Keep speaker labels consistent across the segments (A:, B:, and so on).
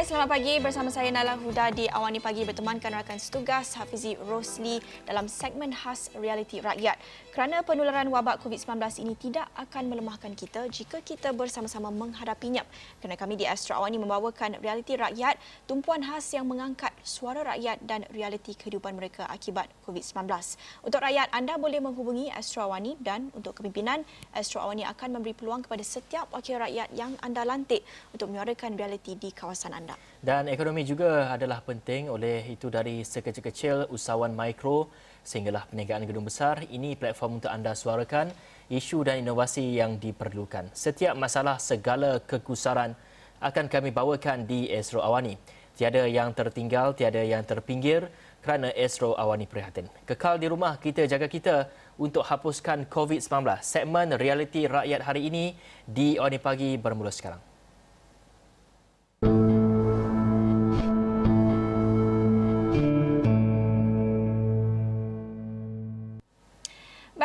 A: Hai, selamat pagi. Bersama saya Nala Huda di Awani Pagi bertemankan rakan setugas Hafizi Rosli dalam segmen khas Realiti Rakyat. Kerana penularan wabak COVID-19 ini tidak akan melemahkan kita jika kita bersama-sama menghadapinya. Kerana kami di Astro Awani membawakan Realiti Rakyat, tumpuan khas yang mengangkat suara rakyat dan realiti kehidupan mereka akibat COVID-19. Untuk rakyat, anda boleh menghubungi Astro Awani dan untuk kepimpinan, Astro Awani akan memberi peluang kepada setiap wakil rakyat yang anda lantik untuk menyuarakan realiti di kawasan anda.
B: Dan ekonomi juga adalah penting oleh itu dari sekecil-kecil usahawan mikro sehinggalah perniagaan gedung besar. Ini platform untuk anda suarakan isu dan inovasi yang diperlukan. Setiap masalah segala kegusaran akan kami bawakan di Esro Awani. Tiada yang tertinggal, tiada yang terpinggir kerana Esro Awani prihatin. Kekal di rumah, kita jaga kita untuk hapuskan COVID-19. Segmen realiti rakyat hari ini di Awani Pagi bermula sekarang.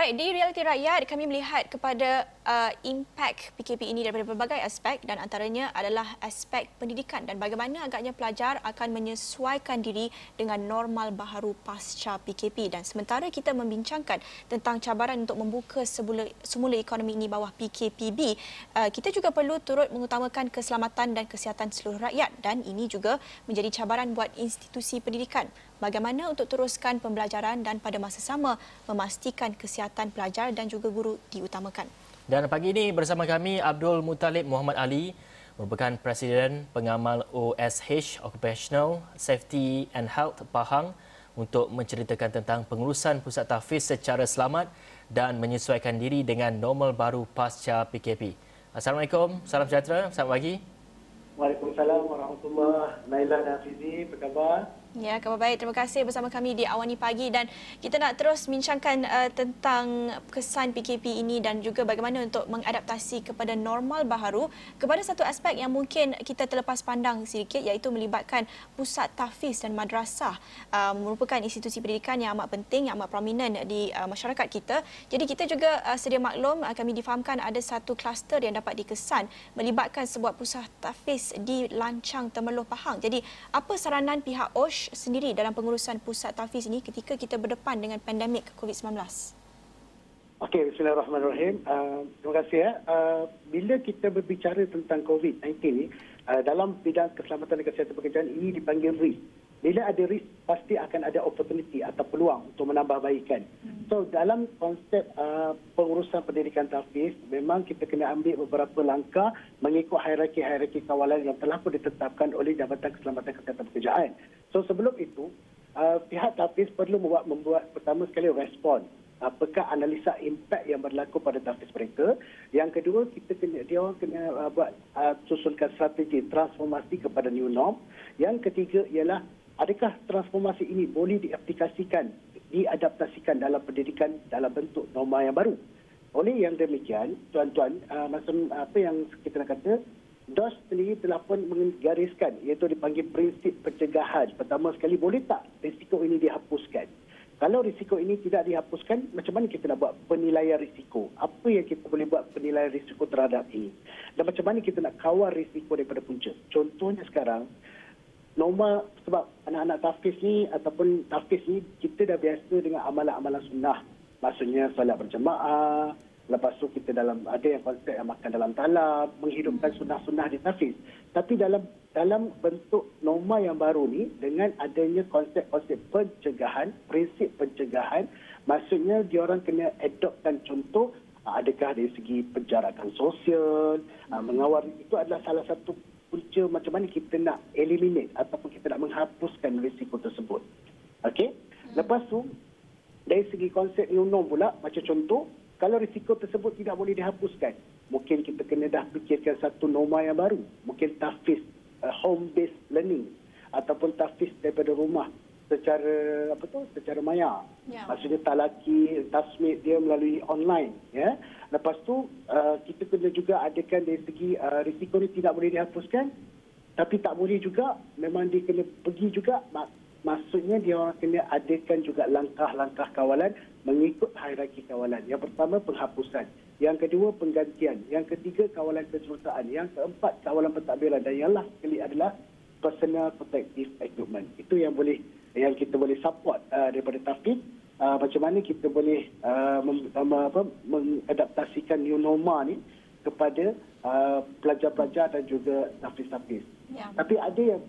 A: Baik, di realiti rakyat kami melihat kepada uh, impak PKP ini daripada berbagai aspek dan antaranya adalah aspek pendidikan dan bagaimana agaknya pelajar akan menyesuaikan diri dengan normal baharu pasca PKP dan sementara kita membincangkan tentang cabaran untuk membuka semula, semula ekonomi ini bawah PKPB, uh, kita juga perlu turut mengutamakan keselamatan dan kesihatan seluruh rakyat. Dan ini juga menjadi cabaran buat institusi pendidikan. Bagaimana untuk teruskan pembelajaran dan pada masa sama memastikan kesihatan pelajar dan juga guru diutamakan.
B: Dan pagi ini bersama kami Abdul Mutalib Muhammad Ali merupakan Presiden Pengamal OSH Occupational Safety and Health Pahang untuk menceritakan tentang pengurusan pusat tahfiz secara selamat dan menyesuaikan diri dengan normal baru pasca PKP. Assalamualaikum, salam sejahtera, selamat pagi.
C: Waalaikumsalam warahmatullahi Naila dan Fizi, apa khabar?
A: Ya, khabar baik. Terima kasih bersama kami di Awani Pagi dan kita nak terus bincangkan uh, tentang kesan PKP ini dan juga bagaimana untuk mengadaptasi kepada normal baharu kepada satu aspek yang mungkin kita terlepas pandang sedikit iaitu melibatkan pusat tahfiz dan madrasah uh, merupakan institusi pendidikan yang amat penting, yang amat prominent di uh, masyarakat kita. Jadi kita juga uh, sedia maklum uh, kami difahamkan ada satu kluster yang dapat dikesan melibatkan sebuah pusat tahfiz di Lancang Temerloh Pahang. Jadi apa saranan pihak OSH sendiri dalam pengurusan pusat tahfiz ini ketika kita berdepan dengan pandemik COVID-19?
C: Okey, bismillahirrahmanirrahim. Uh, terima kasih ya. Uh, bila kita berbicara tentang COVID-19 ni, uh, dalam bidang keselamatan dan kesihatan pekerjaan ini dipanggil risk. Bila ada risk, pasti akan ada opportunity atau peluang untuk menambah baikan. Hmm. So, dalam konsep uh, pengurusan pendidikan tahfiz, memang kita kena ambil beberapa langkah mengikut hierarki-hierarki kawalan yang telah pun ditetapkan oleh Jabatan Keselamatan Kesihatan Pekerjaan. So sebelum itu, uh, pihak tahfiz perlu membuat, membuat pertama sekali respon. Apakah analisa impak yang berlaku pada tahfiz mereka. Yang kedua, kita kena, dia orang kena uh, buat uh, susunkan strategi transformasi kepada new norm. Yang ketiga ialah adakah transformasi ini boleh diaplikasikan, diadaptasikan dalam pendidikan dalam bentuk norma yang baru. Oleh yang demikian, tuan-tuan, uh, macam apa yang kita nak kata, DOS sendiri telah pun menggariskan iaitu dipanggil prinsip pencegahan. Pertama sekali boleh tak risiko ini dihapuskan? Kalau risiko ini tidak dihapuskan, macam mana kita nak buat penilaian risiko? Apa yang kita boleh buat penilaian risiko terhadap ini? Dan macam mana kita nak kawal risiko daripada punca? Contohnya sekarang, normal sebab anak-anak tafis ni ataupun tafis ni, kita dah biasa dengan amalan-amalan sunnah. Maksudnya salat berjemaah, Lepas tu kita dalam ada yang konsep yang makan dalam talam, menghidupkan sunnah-sunnah di tafiz. Tapi dalam dalam bentuk norma yang baru ni dengan adanya konsep-konsep pencegahan, prinsip pencegahan, maksudnya diorang kena adoptkan contoh adakah dari segi penjarakan sosial, mengawal itu adalah salah satu punca macam mana kita nak eliminate ataupun kita nak menghapuskan risiko tersebut. Okey? Lepas tu dari segi konsep new norm pula macam contoh kalau risiko tersebut tidak boleh dihapuskan, mungkin kita kena dah fikirkan satu norma yang baru. Mungkin tahfiz uh, home based learning ataupun tahfiz daripada rumah secara apa tu secara maya. Ya. Maksudnya talaki tasmid dia melalui online ya. Lepas tu uh, kita kena juga adakan dari segi uh, risiko ni tidak boleh dihapuskan tapi tak boleh juga memang dia kena pergi juga maksudnya dia orang kena adakan juga langkah-langkah kawalan mengikut hierarki kawalan. Yang pertama penghapusan, yang kedua penggantian, yang ketiga kawalan kesertaan, yang keempat kawalan pentadbiran dan yang last sekali adalah personal protective equipment. Itu yang boleh yang kita boleh support uh, daripada Tafiz uh, macam mana kita boleh uh, mem, um, apa, mengadaptasikan new normal ni kepada uh, pelajar-pelajar dan juga Tafiz-Tafiz. Ya. Tapi ada yang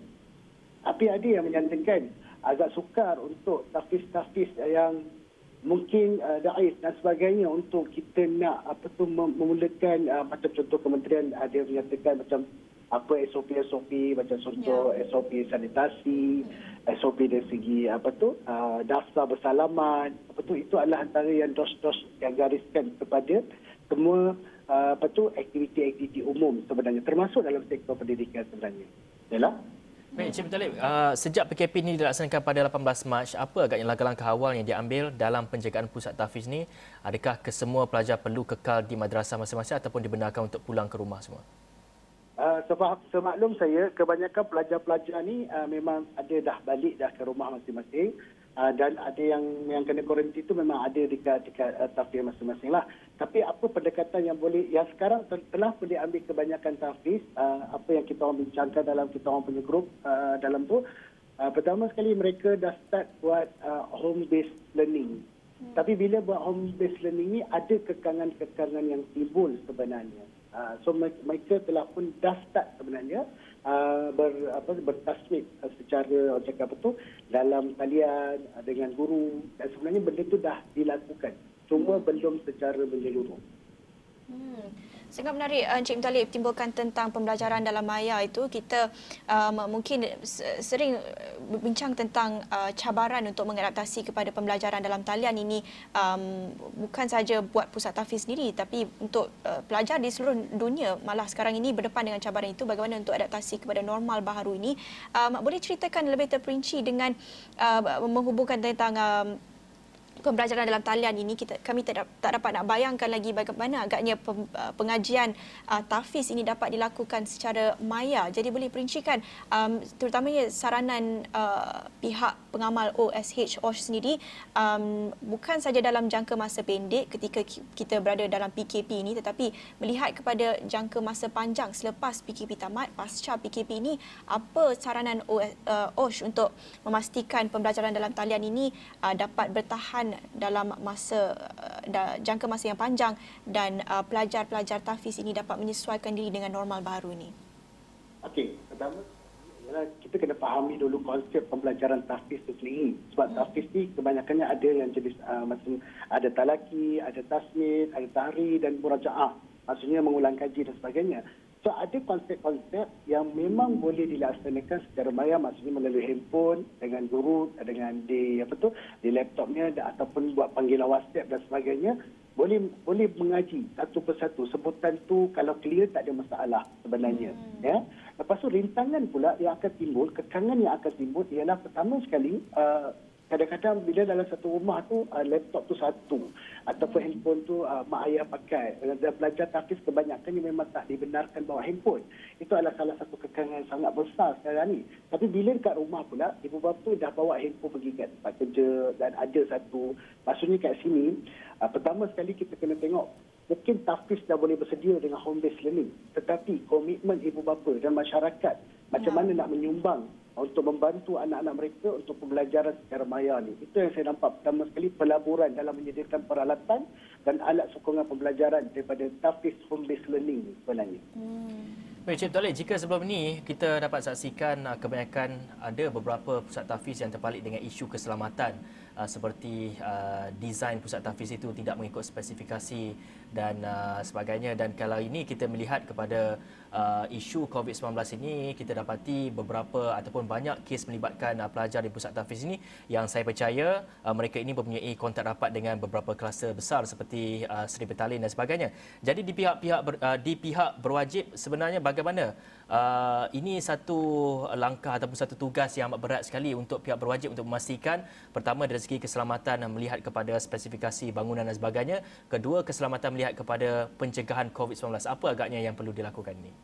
C: tapi ada yang menyatakan agak sukar untuk Tafiz-Tafiz yang mungkin uh, daif dan sebagainya untuk kita nak apa tu memulakan uh, macam contoh kementerian ada menyatakan macam apa SOP SOP macam contoh yeah. SOP sanitasi SOP dari segi apa tu uh, daftar bersalaman apa tu itu adalah antara yang dos-dos yang gariskan kepada semua uh, apa tu aktiviti-aktiviti umum sebenarnya termasuk dalam sektor pendidikan sebenarnya. Yalah.
B: Baik, Encik Talib, uh, sejak PKP ini dilaksanakan pada 18 Mac, apa agaknya langkah-langkah awal yang diambil dalam penjagaan pusat tahfiz ini? Adakah kesemua pelajar perlu kekal di madrasah masing-masing ataupun dibenarkan untuk pulang ke rumah semua?
C: Uh, semaklum saya kebanyakan pelajar-pelajar ni uh, memang ada dah balik dah ke rumah masing-masing uh, dan ada yang yang kena kuarantin itu memang ada dekat dekat uh, tahfiz masing-masing lah. Tapi apa pendekatan yang boleh yang sekarang telah pun diambil kebanyakan tahfiz uh, apa yang kita orang bincangkan dalam kita orang punya grup uh, dalam tu uh, pertama sekali mereka dah start buat uh, home based learning. Hmm. Tapi bila buat home based learning ni ada kekangan-kekangan yang timbul sebenarnya. Ah, so mereka telah pun dah start sebenarnya uh, ber, apa, bertasmik uh, secara orang cakap apa tu dalam talian uh, dengan guru dan sebenarnya benda itu dah dilakukan cuma hmm. belum secara menyeluruh.
A: Hmm. Sangat menarik uh, Encik Mutalib timbulkan tentang pembelajaran dalam maya itu. Kita um, mungkin sering berbincang tentang uh, cabaran untuk mengadaptasi kepada pembelajaran dalam talian ini um, bukan saja buat pusat tahfiz sendiri tapi untuk uh, pelajar di seluruh dunia malah sekarang ini berdepan dengan cabaran itu bagaimana untuk adaptasi kepada normal baharu ini. Um, boleh ceritakan lebih terperinci dengan uh, menghubungkan tentang um, pembelajaran dalam talian ini kita kami tak, tak dapat nak bayangkan lagi bagaimana agaknya uh, pengajian uh, tahfiz ini dapat dilakukan secara maya. Jadi boleh perincikan um, terutamanya saranan uh, pihak pengamal OSH OSH sendiri um, bukan saja dalam jangka masa pendek ketika kita berada dalam PKP ini tetapi melihat kepada jangka masa panjang selepas PKP tamat pasca PKP ini apa saranan OSH uh, untuk memastikan pembelajaran dalam talian ini uh, dapat bertahan dalam masa uh, jangka masa yang panjang dan uh, pelajar-pelajar tahfiz ini dapat menyesuaikan diri dengan normal baru ini?
C: Okey, pertama kita kena fahami dulu konsep pembelajaran tahfiz itu sendiri. Sebab hmm. tahfiz ni kebanyakannya ada yang jenis uh, macam ada talaki, ada tasmid, ada tahri dan murajaah. Maksudnya mengulang kaji dan sebagainya. So ada konsep-konsep yang memang boleh dilaksanakan secara maya maksudnya melalui handphone dengan guru dengan di apa tu di laptopnya ataupun buat panggilan WhatsApp dan sebagainya boleh boleh mengaji satu persatu sebutan tu kalau clear tak ada masalah sebenarnya hmm. ya lepas tu rintangan pula yang akan timbul kekangan yang akan timbul ialah pertama sekali uh, kadang-kadang bila dalam satu rumah tu uh, laptop tu satu ataupun handphone tu uh, mak ayah pakai. Dan belajar tahfiz kebanyakannya memang tak dibenarkan bawa handphone. Itu adalah salah satu kekangan sangat besar sekarang ni. Tapi bila dekat rumah pula ibu bapa dah bawa handphone pergi kat tempat kerja dan ada satu. Maksudnya kat sini pertama sekali kita kena tengok mungkin tahfiz dah boleh bersedia dengan home based learning tetapi komitmen ibu bapa dan masyarakat macam ya. mana nak menyumbang untuk membantu anak-anak mereka untuk pembelajaran secara maya ni. Itu yang saya nampak pertama sekali pelaburan dalam menyediakan peralatan dan alat sokongan pembelajaran daripada Tafiz Home Based Learning ni sebenarnya. Hmm.
B: Baik, Cik Tolek, jika sebelum ini kita dapat saksikan uh, kebanyakan ada beberapa pusat tafiz yang terpalit dengan isu keselamatan uh, seperti uh, desain pusat tafiz itu tidak mengikut spesifikasi dan uh, sebagainya dan kalau ini kita melihat kepada uh, isu COVID-19 ini kita dapati beberapa ataupun banyak kes melibatkan uh, pelajar di pusat tahfiz ini yang saya percaya uh, mereka ini mempunyai kontak rapat dengan beberapa kluster besar seperti uh, Seri Betalin dan sebagainya. Jadi di pihak-pihak ber, uh, di pihak berwajib sebenarnya bagaimana uh, ini satu langkah ataupun satu tugas yang amat berat sekali untuk pihak berwajib untuk memastikan pertama dari segi keselamatan melihat kepada spesifikasi bangunan dan sebagainya, kedua keselamatan melihat kepada pencegahan COVID-19. Apa agaknya yang perlu dilakukan ini?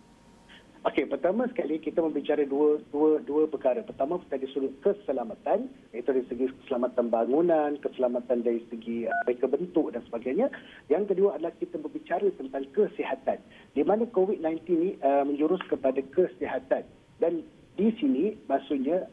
C: Okey, pertama sekali kita membicara dua dua dua perkara. Pertama dari sudut keselamatan, iaitu dari segi keselamatan bangunan, keselamatan dari segi uh, reka bentuk dan sebagainya. Yang kedua adalah kita berbicara tentang kesihatan. Di mana COVID-19 ini uh, menjurus kepada kesihatan dan di sini maksudnya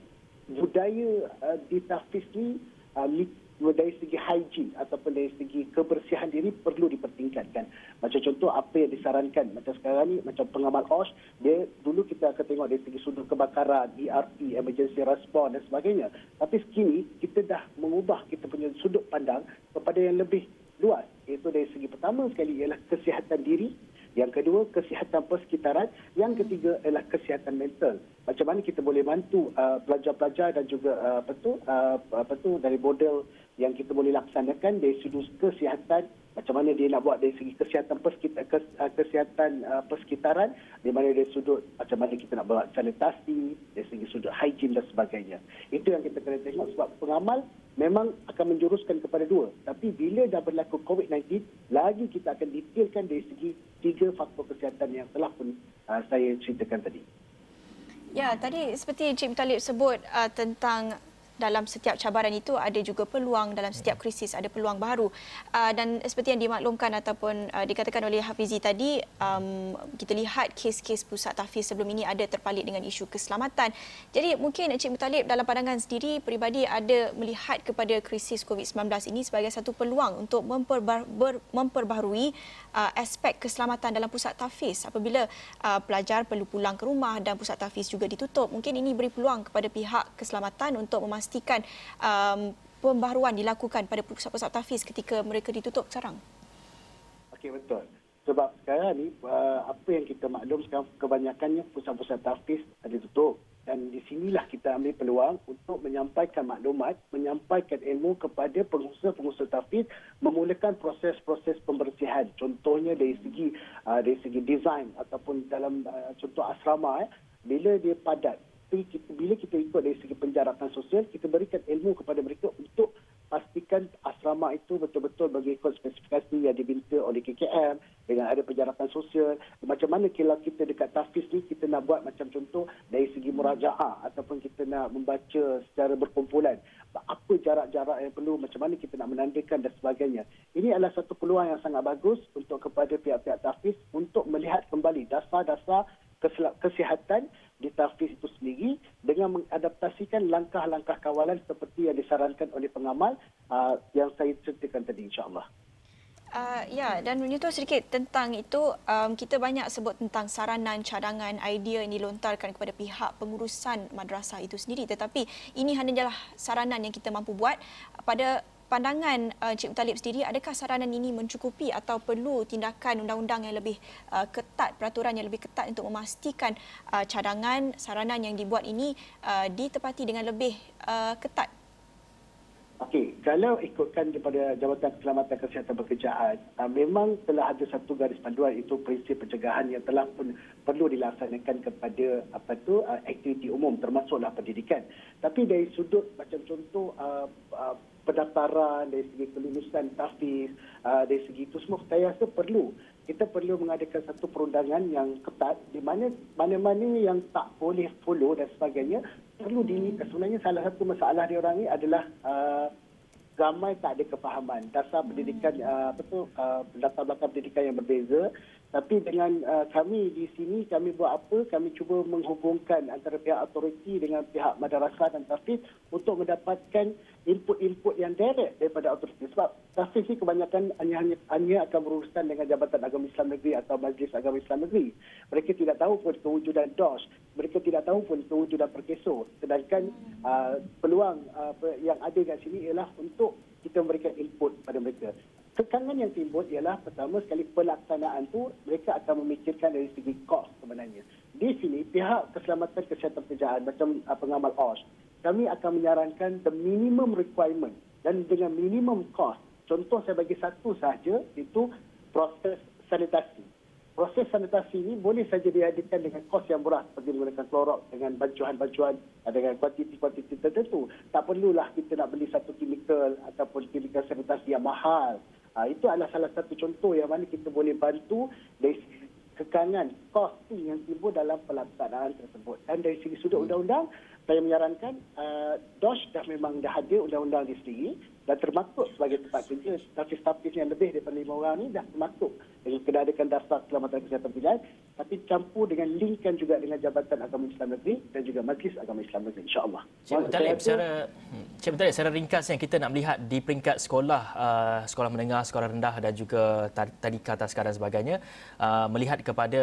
C: budaya uh, di tafis ni uh, dari segi hygiene ataupun dari segi kebersihan diri perlu dipertingkatkan. Macam contoh apa yang disarankan macam sekarang ni macam pengamal OSH dia dulu kita akan tengok dari segi sudut kebakaran, ERP, emergency response dan sebagainya. Tapi kini kita dah mengubah kita punya sudut pandang kepada yang lebih luas iaitu dari segi pertama sekali ialah kesihatan diri yang kedua, kesihatan persekitaran. Yang ketiga adalah kesihatan mental. Macam mana kita boleh bantu uh, pelajar-pelajar dan juga uh, apa tu uh, tu dari model yang kita boleh laksanakan dari sudut kesihatan. Macam mana dia nak buat dari segi kesihatan persekitaran, kes, uh, kesihatan uh, persekitaran di mana dari sudut macam mana kita nak buat sanitasi dari segi sudut hygiene dan sebagainya. Itu yang kita kena tengok sebab pengamal memang akan menjuruskan kepada dua. Tapi bila dah berlaku COVID-19 lagi kita akan detailkan dari segi tiga faktor kesihatan yang telah pun uh, saya ceritakan tadi
A: Ya, tadi seperti Cik Talib sebut uh, tentang dalam setiap cabaran itu ada juga peluang dalam setiap krisis ada peluang baru. Uh, dan seperti yang dimaklumkan ataupun uh, dikatakan oleh Hafizi tadi um, kita lihat kes-kes pusat tahfiz sebelum ini ada terpalit dengan isu keselamatan. Jadi mungkin Encik Mutalib dalam pandangan sendiri peribadi ada melihat kepada krisis COVID-19 ini sebagai satu peluang untuk memperbar- ber- memperbaharui uh, aspek keselamatan dalam pusat tahfiz. Apabila uh, pelajar perlu pulang ke rumah dan pusat tahfiz juga ditutup mungkin ini beri peluang kepada pihak keselamatan untuk memastikan memastikan um, pembaharuan dilakukan pada pusat-pusat tahfiz ketika mereka ditutup sekarang?
C: Okey, betul. Sebab sekarang ni, uh, apa yang kita maklum sekarang kebanyakannya pusat-pusat tahfiz ada tutup. Dan di sinilah kita ambil peluang untuk menyampaikan maklumat, menyampaikan ilmu kepada pengusaha-pengusaha tahfiz, memulakan proses-proses pembersihan. Contohnya dari segi uh, dari segi desain ataupun dalam uh, contoh asrama, eh, bila dia padat, kita, bila kita ikut dari segi penjarakan sosial, kita berikan ilmu kepada mereka untuk pastikan asrama itu betul-betul mengikut spesifikasi yang diminta oleh KKM dengan ada penjarakan sosial. Macam mana kalau kita dekat tahfiz ni, kita nak buat macam contoh dari segi murajaah ataupun kita nak membaca secara berkumpulan. Apa jarak-jarak yang perlu, macam mana kita nak menandakan dan sebagainya. Ini adalah satu peluang yang sangat bagus untuk kepada pihak-pihak tahfiz untuk melihat kembali dasar-dasar kesihatan di itu sendiri dengan mengadaptasikan langkah-langkah kawalan seperti yang disarankan oleh pengamal uh, yang saya ceritakan tadi insyaAllah.
A: Uh, ya, dan menyentuh sedikit tentang itu, um, kita banyak sebut tentang saranan, cadangan, idea yang dilontarkan kepada pihak pengurusan madrasah itu sendiri. Tetapi ini hanyalah saranan yang kita mampu buat pada pandangan uh, Cik Talib sendiri, adakah saranan ini mencukupi atau perlu tindakan undang-undang yang lebih uh, ketat, peraturan yang lebih ketat untuk memastikan uh, cadangan, saranan yang dibuat ini ditepati dengan lebih ketat?
C: Okey, kalau ikutkan daripada Jabatan Keselamatan Kesihatan Pekerjaan, memang telah ada satu garis panduan itu prinsip pencegahan yang telah pun perlu dilaksanakan kepada apa tu aktiviti umum termasuklah pendidikan. Tapi dari sudut macam contoh pendaftaran, dari segi kelulusan tahfiz, uh, dari segi itu semua saya rasa perlu. Kita perlu mengadakan satu perundangan yang ketat di mana mana-mana yang tak boleh follow dan sebagainya perlu di sebenarnya salah satu masalah dia orang ni adalah uh, ramai tak ada kefahaman. Dasar pendidikan uh, apa tu uh, latar belakang pendidikan yang berbeza tapi dengan uh, kami di sini kami buat apa? Kami cuba menghubungkan antara pihak autoriti dengan pihak madrasah dan tahfiz untuk mendapatkan input-input yang direct daripada autoriti sebab tahfiz ni kebanyakan hanya, hanya hanya akan berurusan dengan Jabatan Agama Islam Negeri atau Majlis Agama Islam Negeri. Mereka tidak tahu pun kewujudan DOS. Mereka tidak tahu pun kewujudan perkeso sedangkan uh, peluang uh, yang ada kat sini ialah untuk kita memberikan input pada mereka. Tekangan yang timbul ialah pertama sekali pelaksanaan tu mereka akan memikirkan dari segi kos sebenarnya. Di sini pihak keselamatan kesihatan pekerjaan macam uh, pengamal OSH kami akan menyarankan the minimum requirement dan dengan minimum cost. Contoh saya bagi satu sahaja itu proses sanitasi proses sanitasi ini boleh saja dihadirkan dengan kos yang murah seperti menggunakan klorok dengan bancuan-bancuan dengan kuantiti-kuantiti tertentu. Tak perlulah kita nak beli satu kimikal ataupun kimikal sanitasi yang mahal. Ha, itu adalah salah satu contoh yang mana kita boleh bantu dari kekangan kos yang timbul dalam pelaksanaan tersebut. Dan dari segi sudut undang-undang, saya menyarankan uh, DOSH dah memang dah ada undang-undang di sendiri dan termasuk sebagai tempat kerja stafis-stafis yang lebih daripada lima orang ni dah termasuk dengan kena adakan dasar keselamatan kesihatan pilihan tapi campur dengan linkkan juga dengan Jabatan Agama Islam Negeri dan juga Majlis Agama Islam Negeri insya-Allah.
B: Cik Mutalib secara hmm, Cik secara ringkas yang kita nak melihat di peringkat sekolah uh, sekolah menengah, sekolah rendah dan juga tadi kata sekarang sebagainya uh, melihat kepada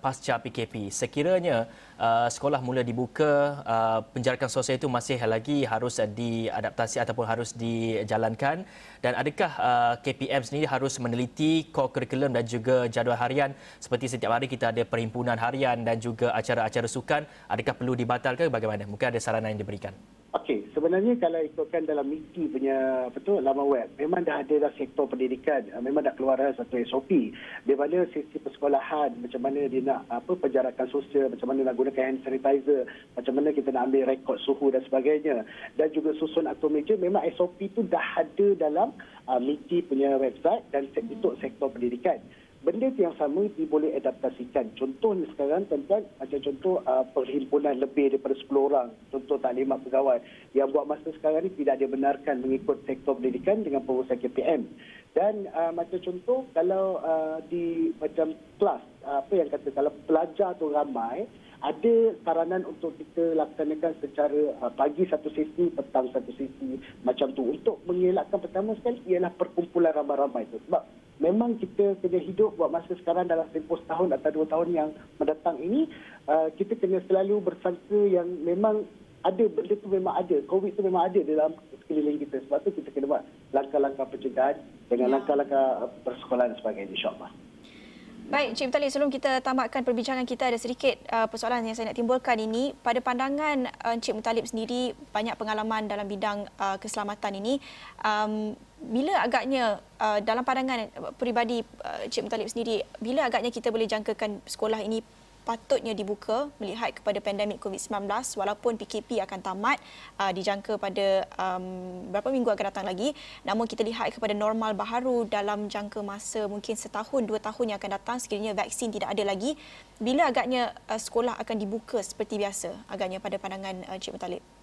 B: pasca PKP. Sekiranya uh, sekolah mula dibuka, uh, penjarakan sosial itu masih lagi harus diadaptasi ataupun harus dijalankan. Dan adakah uh, KPM sendiri harus meneliti core curriculum dan juga jadual harian? Seperti setiap hari kita ada perhimpunan harian dan juga acara-acara sukan. Adakah perlu dibatalkan bagaimana? Mungkin ada saranan yang diberikan.
C: Okey, sebenarnya kalau ikutkan dalam MITI punya apa tu laman web, memang dah ada dah sektor pendidikan, uh, memang dah keluar satu SOP di mana sisi persekolahan, macam mana dia nak apa penjarakan sosial, macam mana nak gunakan hand sanitizer, macam mana kita nak ambil rekod suhu dan sebagainya. Dan juga susun atau meja memang SOP tu dah ada dalam uh, MITI punya website dan untuk sektor pendidikan benda yang sama diboleh adaptasikan. Contohnya sekarang tuan-tuan macam contoh uh, perhimpunan lebih daripada 10 orang, contoh taklimat pegawai yang buat masa sekarang ni tidak dibenarkan mengikut sektor pendidikan dengan pengurusan KPM. Dan uh, macam contoh kalau uh, di macam kelas uh, apa yang kata kalau pelajar tu ramai ada saranan untuk kita laksanakan secara uh, pagi satu sesi, petang satu sesi macam tu. Untuk mengelakkan pertama sekali ialah perkumpulan ramai-ramai tu. Sebab memang kita kena hidup buat masa sekarang dalam tempoh setahun atau dua tahun yang mendatang ini, uh, kita kena selalu bersangka yang memang ada, benda tu memang ada. COVID tu memang ada dalam sekeliling kita. Sebab tu kita kena buat langkah-langkah pencegahan dengan ya. langkah-langkah persekolahan dan sebagainya insyaAllah.
A: Baik, Cik Mutalib, sebelum kita tamatkan perbincangan kita, ada sedikit uh, persoalan yang saya nak timbulkan ini. Pada pandangan uh, Cik Mutalib sendiri, banyak pengalaman dalam bidang uh, keselamatan ini. Um, bila agaknya, uh, dalam pandangan peribadi uh, Cik Mutalib sendiri, bila agaknya kita boleh jangkakan sekolah ini patutnya dibuka melihat kepada pandemik COVID-19 walaupun PKP akan tamat uh, dijangka pada um, berapa minggu akan datang lagi namun kita lihat kepada normal baharu dalam jangka masa mungkin setahun dua tahun yang akan datang sekiranya vaksin tidak ada lagi bila agaknya uh, sekolah akan dibuka seperti biasa? Agaknya pada pandangan uh, Cik Mutalib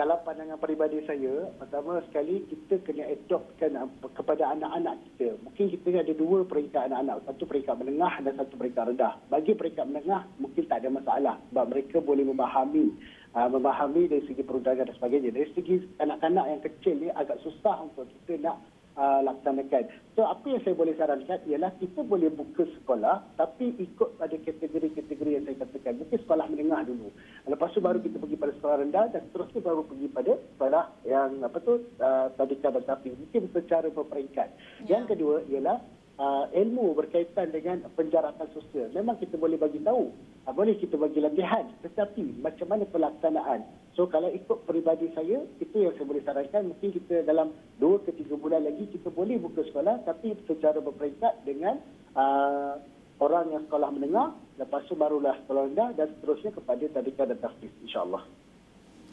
C: kalau pandangan peribadi saya, pertama sekali kita kena adoptkan kepada anak-anak kita. Mungkin kita ada dua peringkat anak-anak. Satu peringkat menengah dan satu peringkat rendah. Bagi peringkat menengah, mungkin tak ada masalah. Sebab mereka boleh memahami memahami dari segi perundangan dan sebagainya. Dari segi anak-anak yang kecil ni agak susah untuk kita nak uh, laksanakan. So apa yang saya boleh sarankan ialah kita boleh buka sekolah tapi ikut pada kategori-kategori yang saya katakan. Mungkin sekolah menengah dulu. Lepas tu baru kita pergi pada sekolah rendah dan seterusnya baru pergi pada sekolah yang apa tu uh, tadika bersapi. Mungkin secara berperingkat. Ya. Yang kedua ialah uh, ilmu berkaitan dengan penjarakan sosial. Memang kita boleh bagi tahu, uh, boleh kita bagi latihan, tetapi macam mana pelaksanaan. So kalau ikut peribadi saya, itu yang saya boleh sarankan. Mungkin kita dalam 2 ke 3 bulan lagi kita boleh buka sekolah tapi secara berperingkat dengan uh, orang yang sekolah menengah, lepas tu barulah sekolah rendah dan seterusnya kepada tadika dan tahfiz insyaAllah.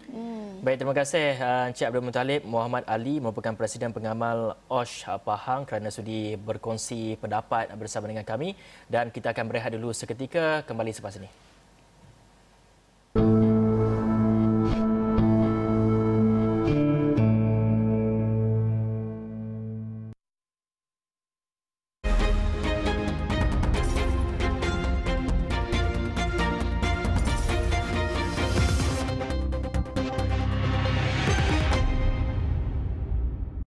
B: Hmm. Baik, terima kasih uh, Encik Abdul Muttalib Muhammad Ali merupakan Presiden Pengamal OSH Pahang kerana sudi berkongsi pendapat bersama dengan kami dan kita akan berehat dulu seketika kembali selepas ini.